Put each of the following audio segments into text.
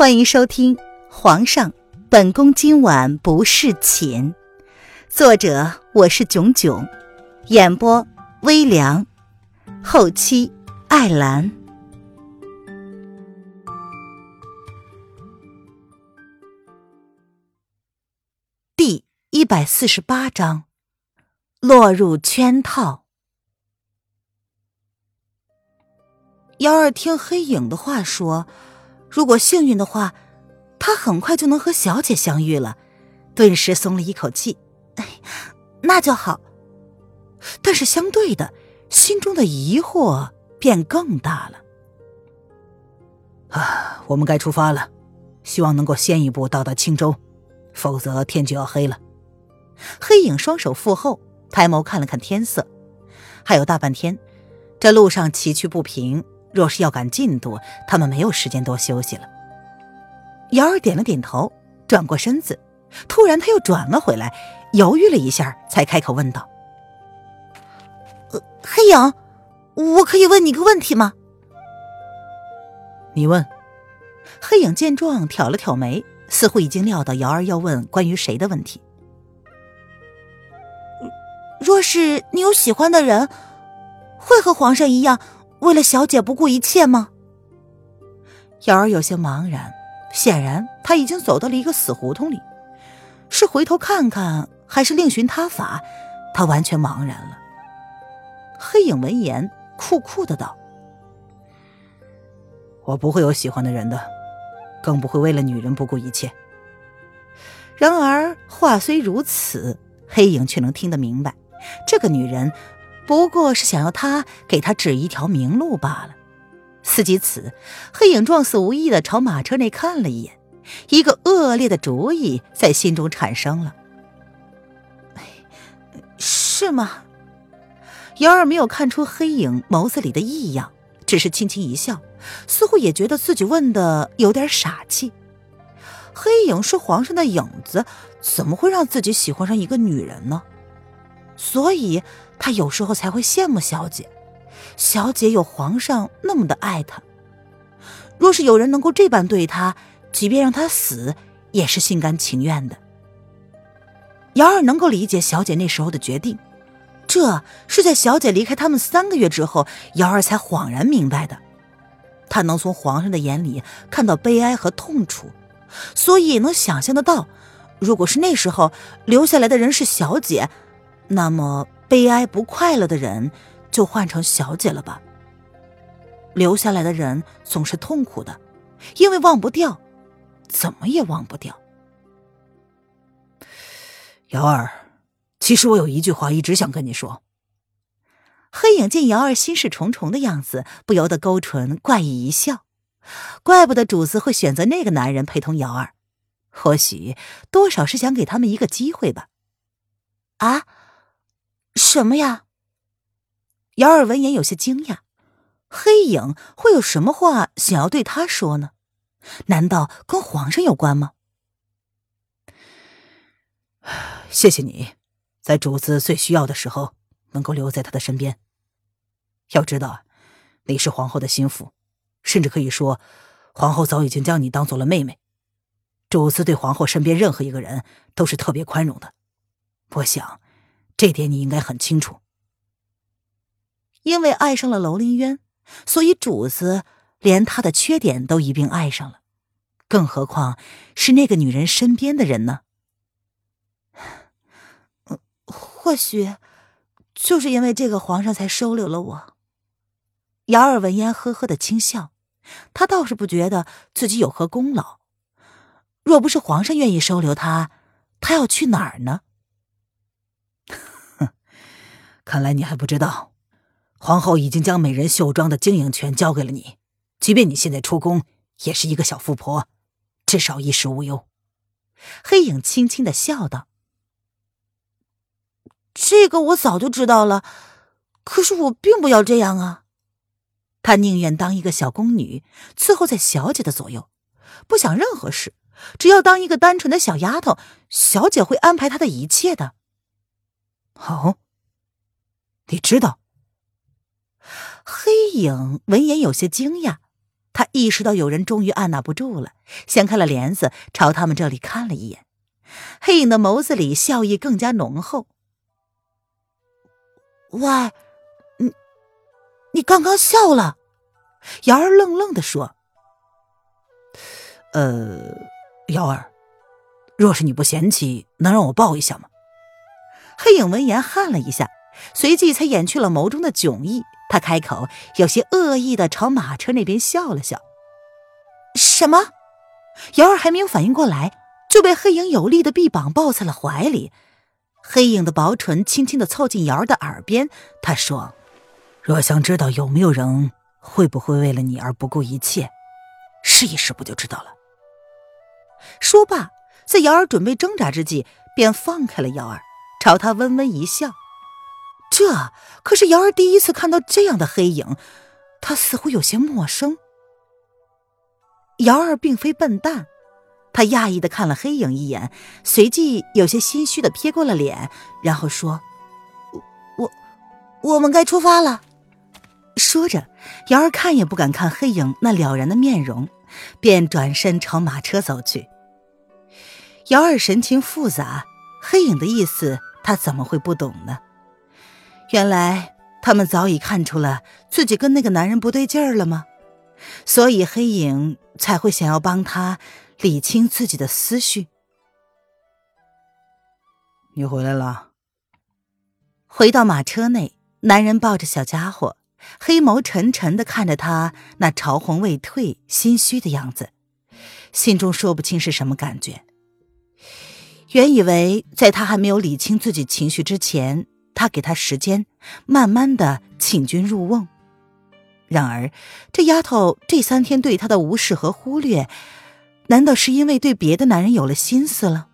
欢迎收听《皇上，本宫今晚不侍寝》，作者我是囧囧，演播微凉，后期艾兰。第一百四十八章，落入圈套。幺儿听黑影的话说。如果幸运的话，他很快就能和小姐相遇了，顿时松了一口气。哎，那就好。但是相对的，心中的疑惑便更大了。啊，我们该出发了，希望能够先一步到达青州，否则天就要黑了。黑影双手负后，抬眸看了看天色，还有大半天，这路上崎岖不平。若是要赶进度，他们没有时间多休息了。瑶儿点了点头，转过身子，突然他又转了回来，犹豫了一下，才开口问道：“呃，黑影，我可以问你个问题吗？”你问。黑影见状，挑了挑眉，似乎已经料到瑶儿要问关于谁的问题。若是你有喜欢的人，会和皇上一样？为了小姐不顾一切吗？瑶儿有些茫然，显然他已经走到了一个死胡同里，是回头看看，还是另寻他法？他完全茫然了。黑影闻言，酷酷的道：“我不会有喜欢的人的，更不会为了女人不顾一切。”然而话虽如此，黑影却能听得明白，这个女人。不过是想要他给他指一条明路罢了。思及此，黑影状似无意的朝马车内看了一眼，一个恶劣的主意在心中产生了。是吗？瑶儿没有看出黑影眸子里的异样，只是轻轻一笑，似乎也觉得自己问的有点傻气。黑影是皇上的影子，怎么会让自己喜欢上一个女人呢？所以。他有时候才会羡慕小姐，小姐有皇上那么的爱她。若是有人能够这般对她，即便让她死，也是心甘情愿的。瑶儿能够理解小姐那时候的决定，这是在小姐离开他们三个月之后，瑶儿才恍然明白的。她能从皇上的眼里看到悲哀和痛楚，所以也能想象得到，如果是那时候留下来的人是小姐，那么。悲哀不快乐的人，就换成小姐了吧。留下来的人总是痛苦的，因为忘不掉，怎么也忘不掉。瑶儿，其实我有一句话一直想跟你说。黑影见瑶儿心事重重的样子，不由得勾唇怪异一笑。怪不得主子会选择那个男人陪同瑶儿，或许多少是想给他们一个机会吧。啊？什么呀？姚儿闻言有些惊讶，黑影会有什么话想要对他说呢？难道跟皇上有关吗？谢谢你，在主子最需要的时候能够留在他的身边。要知道，你是皇后的心腹，甚至可以说，皇后早已经将你当做了妹妹。主子对皇后身边任何一个人都是特别宽容的。我想。这点你应该很清楚。因为爱上了楼林渊，所以主子连他的缺点都一并爱上了，更何况是那个女人身边的人呢？或许就是因为这个皇上才收留了我。姚儿闻言呵呵的轻笑，他倒是不觉得自己有何功劳。若不是皇上愿意收留他，他要去哪儿呢？看来你还不知道，皇后已经将美人绣庄的经营权交给了你。即便你现在出宫，也是一个小富婆，至少衣食无忧。黑影轻轻的笑道：“这个我早就知道了，可是我并不要这样啊。她宁愿当一个小宫女，伺候在小姐的左右，不想任何事，只要当一个单纯的小丫头，小姐会安排她的一切的。”好。你知道？黑影闻言有些惊讶，他意识到有人终于按捺不住了，掀开了帘子，朝他们这里看了一眼。黑影的眸子里笑意更加浓厚。喂，你，你刚刚笑了？瑶儿愣愣的说：“呃，瑶儿，若是你不嫌弃，能让我抱一下吗？”黑影闻言汗了一下，随即才掩去了眸中的窘意。他开口，有些恶意的朝马车那边笑了笑。什么？瑶儿还没有反应过来，就被黑影有力的臂膀抱在了怀里。黑影的薄唇轻轻的凑近瑶儿的耳边，他说：“若想知道有没有人会不会为了你而不顾一切，试一试不就知道了。”说罢，在瑶儿准备挣扎之际，便放开了瑶儿，朝他微微一笑。这可是瑶儿第一次看到这样的黑影，他似乎有些陌生。瑶儿并非笨蛋，他讶异的看了黑影一眼，随即有些心虚的撇过了脸，然后说：“我，我们该出发了。”说着，瑶儿看也不敢看黑影那了然的面容，便转身朝马车走去。瑶儿神情复杂，黑影的意思他怎么会不懂呢？原来他们早已看出了自己跟那个男人不对劲儿了吗？所以黑影才会想要帮他理清自己的思绪。你回来了。回到马车内，男人抱着小家伙，黑眸沉沉的看着他那潮红未退、心虚的样子，心中说不清是什么感觉。原以为在他还没有理清自己情绪之前。他给他时间，慢慢的请君入瓮。然而，这丫头这三天对他的无视和忽略，难道是因为对别的男人有了心思了？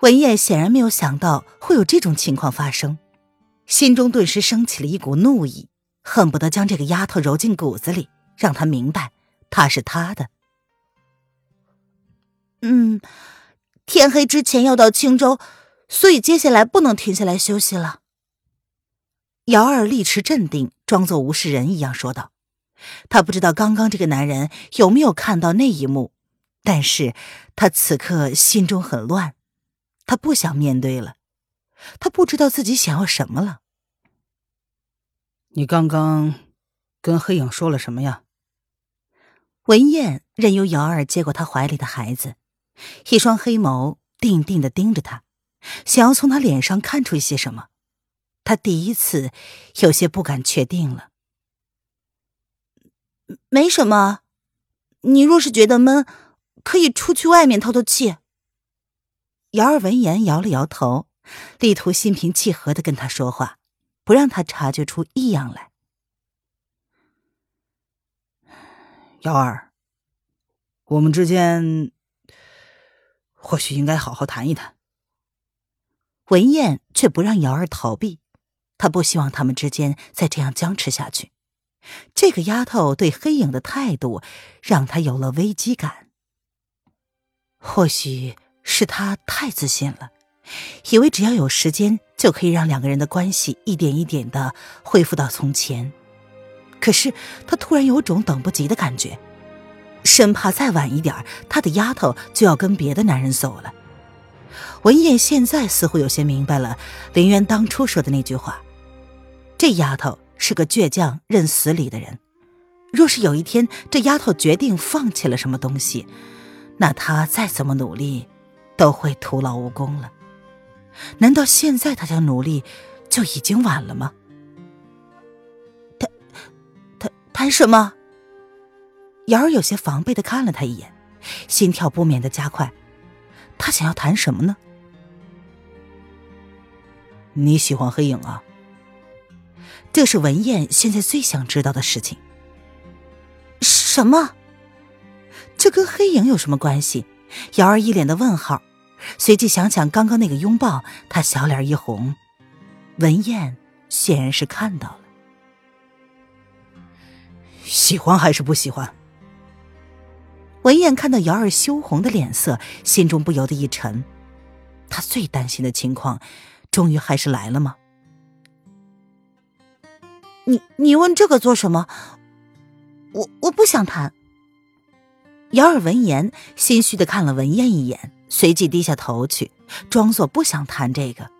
文燕显然没有想到会有这种情况发生，心中顿时升起了一股怒意，恨不得将这个丫头揉进骨子里，让她明白她是他的。嗯，天黑之前要到青州。所以接下来不能停下来休息了。姚二立持镇定，装作无事人一样说道：“他不知道刚刚这个男人有没有看到那一幕，但是他此刻心中很乱，他不想面对了，他不知道自己想要什么了。”你刚刚跟黑影说了什么呀？文燕任由姚二接过他怀里的孩子，一双黑眸定定的盯着他。想要从他脸上看出一些什么，他第一次有些不敢确定了。没什么，你若是觉得闷，可以出去外面透透气。瑶儿闻言摇了摇头，力图心平气和的跟他说话，不让他察觉出异样来。瑶儿，我们之间或许应该好好谈一谈。文燕却不让瑶儿逃避，她不希望他们之间再这样僵持下去。这个丫头对黑影的态度，让她有了危机感。或许是她太自信了，以为只要有时间就可以让两个人的关系一点一点的恢复到从前。可是她突然有种等不及的感觉，生怕再晚一点，她的丫头就要跟别的男人走了。文燕现在似乎有些明白了林渊当初说的那句话：“这丫头是个倔强认死理的人。若是有一天这丫头决定放弃了什么东西，那她再怎么努力都会徒劳无功了。难道现在她想努力就已经晚了吗？”谈谈谈什么？瑶儿有些防备的看了他一眼，心跳不免的加快。他想要谈什么呢？你喜欢黑影啊？这是文燕现在最想知道的事情。什么？这跟黑影有什么关系？瑶儿一脸的问号，随即想想刚刚那个拥抱，她小脸一红。文燕显然是看到了。喜欢还是不喜欢？文燕看到瑶儿羞红的脸色，心中不由得一沉。她最担心的情况。终于还是来了吗？你你问这个做什么？我我不想谈。姚儿闻言，心虚的看了文燕一眼，随即低下头去，装作不想谈这个。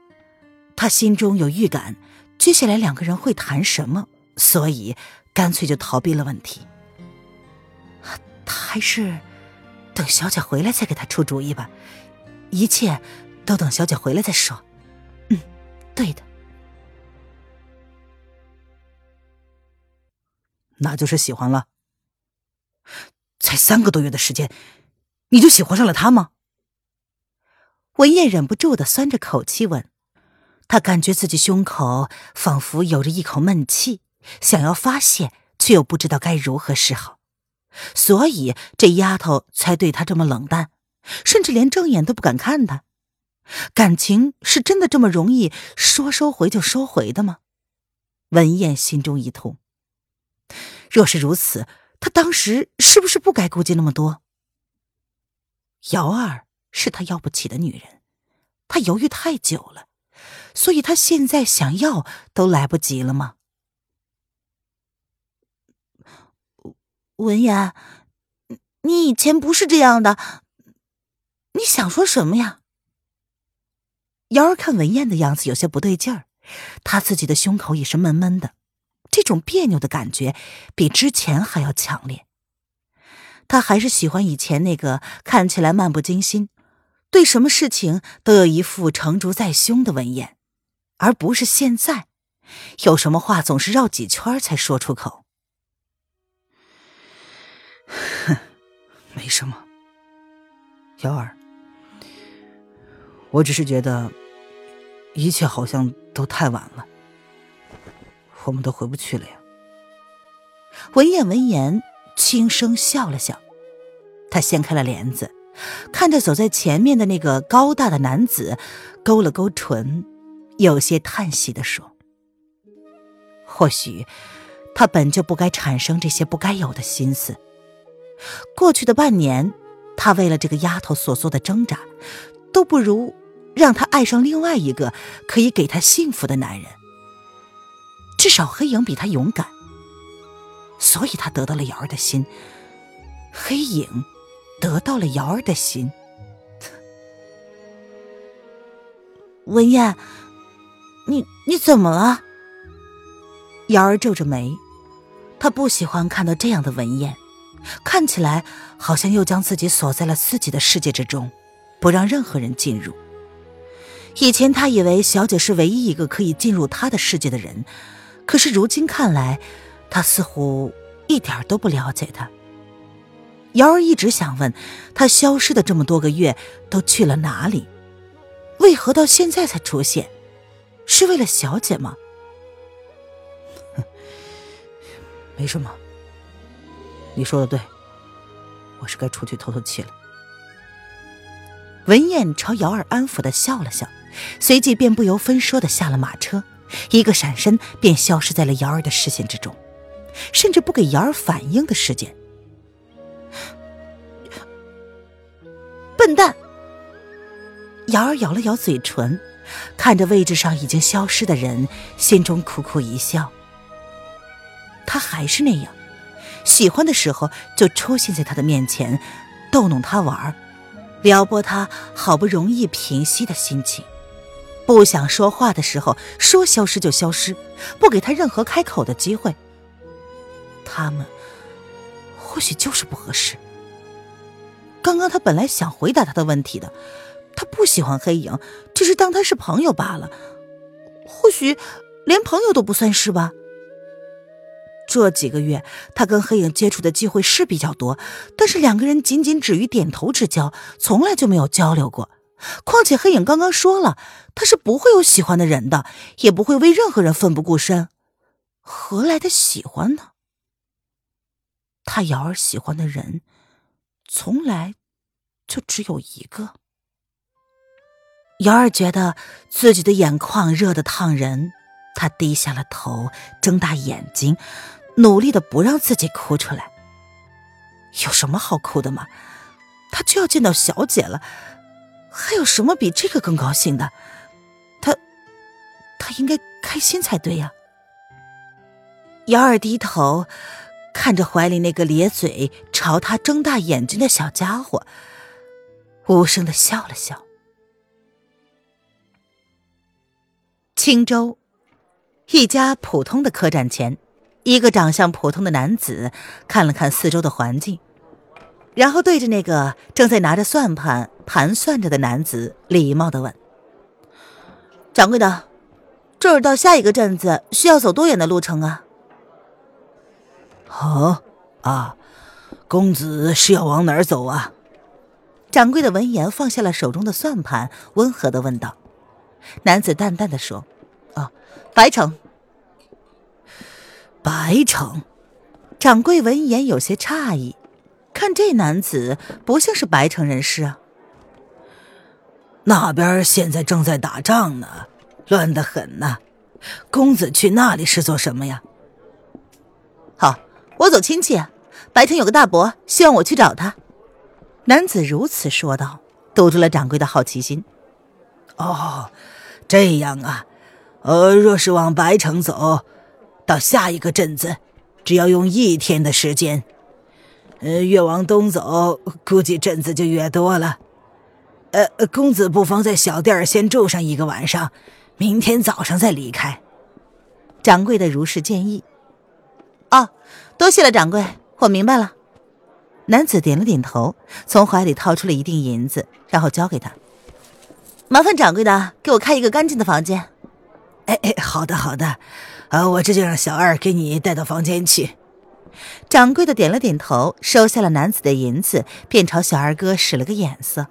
他心中有预感，接下来两个人会谈什么，所以干脆就逃避了问题。他还是等小姐回来再给他出主意吧，一切都等小姐回来再说。对的。那就是喜欢了。才三个多月的时间，你就喜欢上了他吗？文燕忍不住的酸着口气问。她感觉自己胸口仿佛有着一口闷气，想要发泄，却又不知道该如何是好，所以这丫头才对她这么冷淡，甚至连正眼都不敢看她。感情是真的这么容易说收回就收回的吗？文燕心中一痛。若是如此，她当时是不是不该顾忌那么多？瑶儿是他要不起的女人，他犹豫太久了。所以他现在想要都来不及了吗？文言，你以前不是这样的，你想说什么呀？瑶儿看文燕的样子有些不对劲儿，她自己的胸口也是闷闷的，这种别扭的感觉比之前还要强烈。她还是喜欢以前那个看起来漫不经心。对什么事情都有一副成竹在胸的文言，而不是现在，有什么话总是绕几圈才说出口。哼，没什么，瑶儿，我只是觉得一切好像都太晚了，我们都回不去了呀。文燕闻言轻声笑了笑，他掀开了帘子。看着走在前面的那个高大的男子，勾了勾唇，有些叹息的说：“或许他本就不该产生这些不该有的心思。过去的半年，他为了这个丫头所做的挣扎，都不如让他爱上另外一个可以给他幸福的男人。至少黑影比他勇敢，所以他得到了瑶儿的心。黑影。”得到了瑶儿的心，文燕，你你怎么了？瑶儿皱着眉，她不喜欢看到这样的文燕，看起来好像又将自己锁在了自己的世界之中，不让任何人进入。以前他以为小姐是唯一一个可以进入他的世界的人，可是如今看来，他似乎一点都不了解她。瑶儿一直想问，他消失的这么多个月都去了哪里？为何到现在才出现？是为了小姐吗？没什么。你说的对，我是该出去透透气了。文燕朝瑶儿安抚的笑了笑，随即便不由分说的下了马车，一个闪身便消失在了瑶儿的视线之中，甚至不给瑶儿反应的时间。笨蛋！瑶儿咬了咬嘴唇，看着位置上已经消失的人，心中苦苦一笑。他还是那样，喜欢的时候就出现在他的面前，逗弄他玩，撩拨他好不容易平息的心情；不想说话的时候，说消失就消失，不给他任何开口的机会。他们或许就是不合适。刚刚他本来想回答他的问题的，他不喜欢黑影，只是当他是朋友罢了。或许连朋友都不算是吧。这几个月他跟黑影接触的机会是比较多，但是两个人仅仅止于点头之交，从来就没有交流过。况且黑影刚刚说了，他是不会有喜欢的人的，也不会为任何人奋不顾身，何来的喜欢呢？他瑶儿喜欢的人，从来。就只有一个。瑶儿觉得自己的眼眶热得烫人，她低下了头，睁大眼睛，努力的不让自己哭出来。有什么好哭的吗？他就要见到小姐了，还有什么比这个更高兴的？他，他应该开心才对呀。瑶儿低头。看着怀里那个咧嘴朝他睁大眼睛的小家伙，无声的笑了笑。青州，一家普通的客栈前，一个长相普通的男子看了看四周的环境，然后对着那个正在拿着算盘盘算着的男子礼貌的问：“掌柜的，这儿到下一个镇子需要走多远的路程啊？”“哦，啊，公子是要往哪儿走啊？”掌柜的闻言放下了手中的算盘，温和的问道。男子淡淡的说：“啊，白城。”白城。掌柜闻言有些诧异，看这男子不像是白城人士啊。那边现在正在打仗呢，乱得很呐。公子去那里是做什么呀？好，我走亲戚。白城有个大伯，希望我去找他。男子如此说道，堵住了掌柜的好奇心。哦。这样啊，呃，若是往白城走，到下一个镇子，只要用一天的时间。呃，越往东走，估计镇子就越多了。呃，公子不妨在小店先住上一个晚上，明天早上再离开。掌柜的如是建议。哦，多谢了，掌柜，我明白了。男子点了点头，从怀里掏出了一锭银子，然后交给他。麻烦掌柜的给我开一个干净的房间。哎哎，好的好的，啊，我这就让小二给你带到房间去。掌柜的点了点头，收下了男子的银子，便朝小二哥使了个眼色。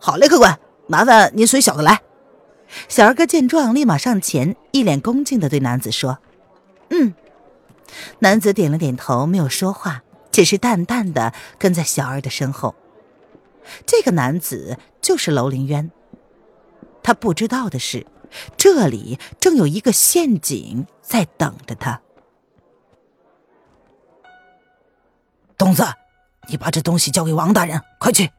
好嘞，客官，麻烦您随小的来。小二哥见状，立马上前，一脸恭敬的对男子说：“嗯。”男子点了点头，没有说话，只是淡淡的跟在小二的身后。这个男子就是楼凌渊。他不知道的是，这里正有一个陷阱在等着他。东子，你把这东西交给王大人，快去！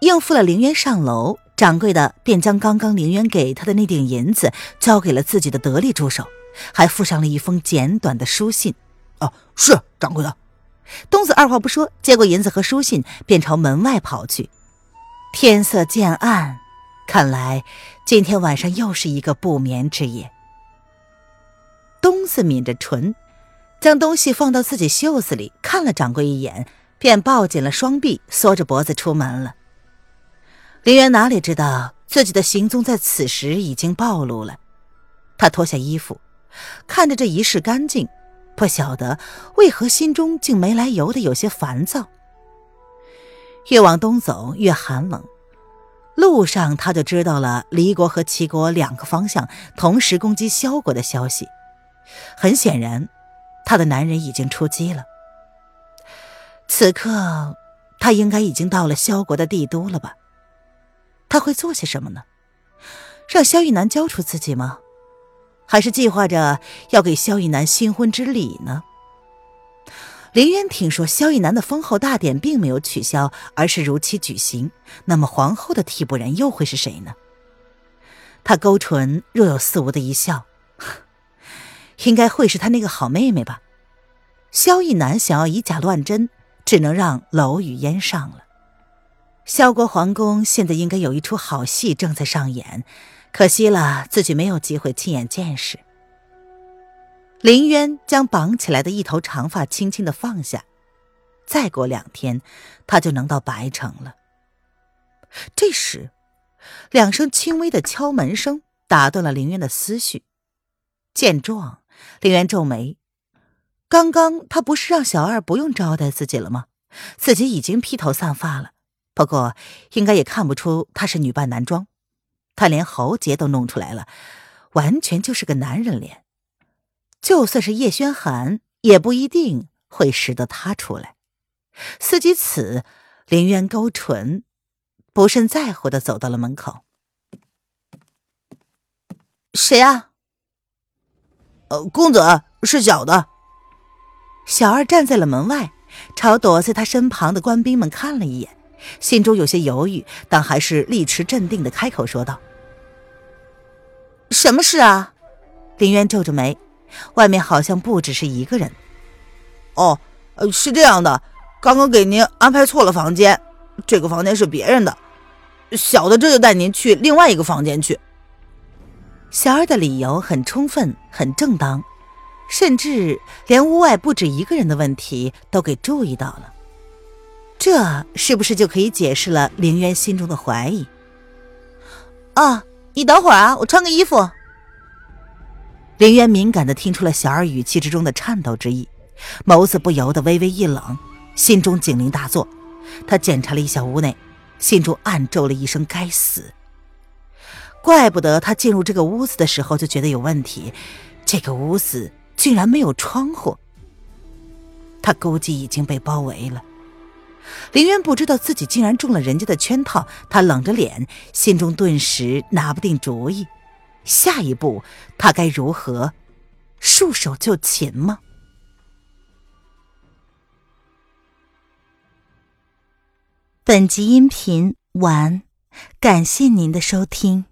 应付了凌渊上楼，掌柜的便将刚刚凌渊给他的那锭银子交给了自己的得力助手，还附上了一封简短的书信。哦，是掌柜的。东子二话不说，接过银子和书信，便朝门外跑去。天色渐暗。看来今天晚上又是一个不眠之夜。东子抿着唇，将东西放到自己袖子里，看了掌柜一眼，便抱紧了双臂，缩着脖子出门了。林渊哪里知道自己的行踪在此时已经暴露了，他脱下衣服，看着这一世干净，不晓得为何心中竟没来由的有些烦躁。越往东走，越寒冷。路上，他就知道了离国和齐国两个方向同时攻击萧国的消息。很显然，他的男人已经出击了。此刻，他应该已经到了萧国的帝都了吧？他会做些什么呢？让萧逸南交出自己吗？还是计划着要给萧逸南新婚之礼呢？林渊听说萧逸南的封后大典并没有取消，而是如期举行。那么皇后的替补人又会是谁呢？他勾唇，若有似无的一笑，应该会是他那个好妹妹吧。萧逸南想要以假乱真，只能让楼宇烟上了。萧国皇宫现在应该有一出好戏正在上演，可惜了，自己没有机会亲眼见识。林渊将绑起来的一头长发轻轻的放下，再过两天，他就能到白城了。这时，两声轻微的敲门声打断了林渊的思绪。见状，林渊皱眉。刚刚他不是让小二不用招待自己了吗？自己已经披头散发了，不过应该也看不出他是女扮男装。他连喉结都弄出来了，完全就是个男人脸。就算是叶轩寒，也不一定会识得他出来。思及此，林渊勾唇，不甚在乎的走到了门口。谁啊？呃，公子是小的。小二站在了门外，朝躲在他身旁的官兵们看了一眼，心中有些犹豫，但还是立持镇定的开口说道：“什么事啊？”林渊皱着眉。外面好像不只是一个人，哦，呃，是这样的，刚刚给您安排错了房间，这个房间是别人的。小的这就带您去另外一个房间去。小二的理由很充分，很正当，甚至连屋外不止一个人的问题都给注意到了。这是不是就可以解释了凌渊心中的怀疑？啊，你等会儿啊，我穿个衣服。林渊敏感的听出了小二语气之中的颤抖之意，眸子不由得微微一冷，心中警铃大作。他检查了一下屋内。心中暗咒了一声：“该死！怪不得他进入这个屋子的时候就觉得有问题，这个屋子竟然没有窗户。他估计已经被包围了。”林渊不知道自己竟然中了人家的圈套，他冷着脸，心中顿时拿不定主意。下一步他该如何？束手就擒吗？本集音频完，感谢您的收听。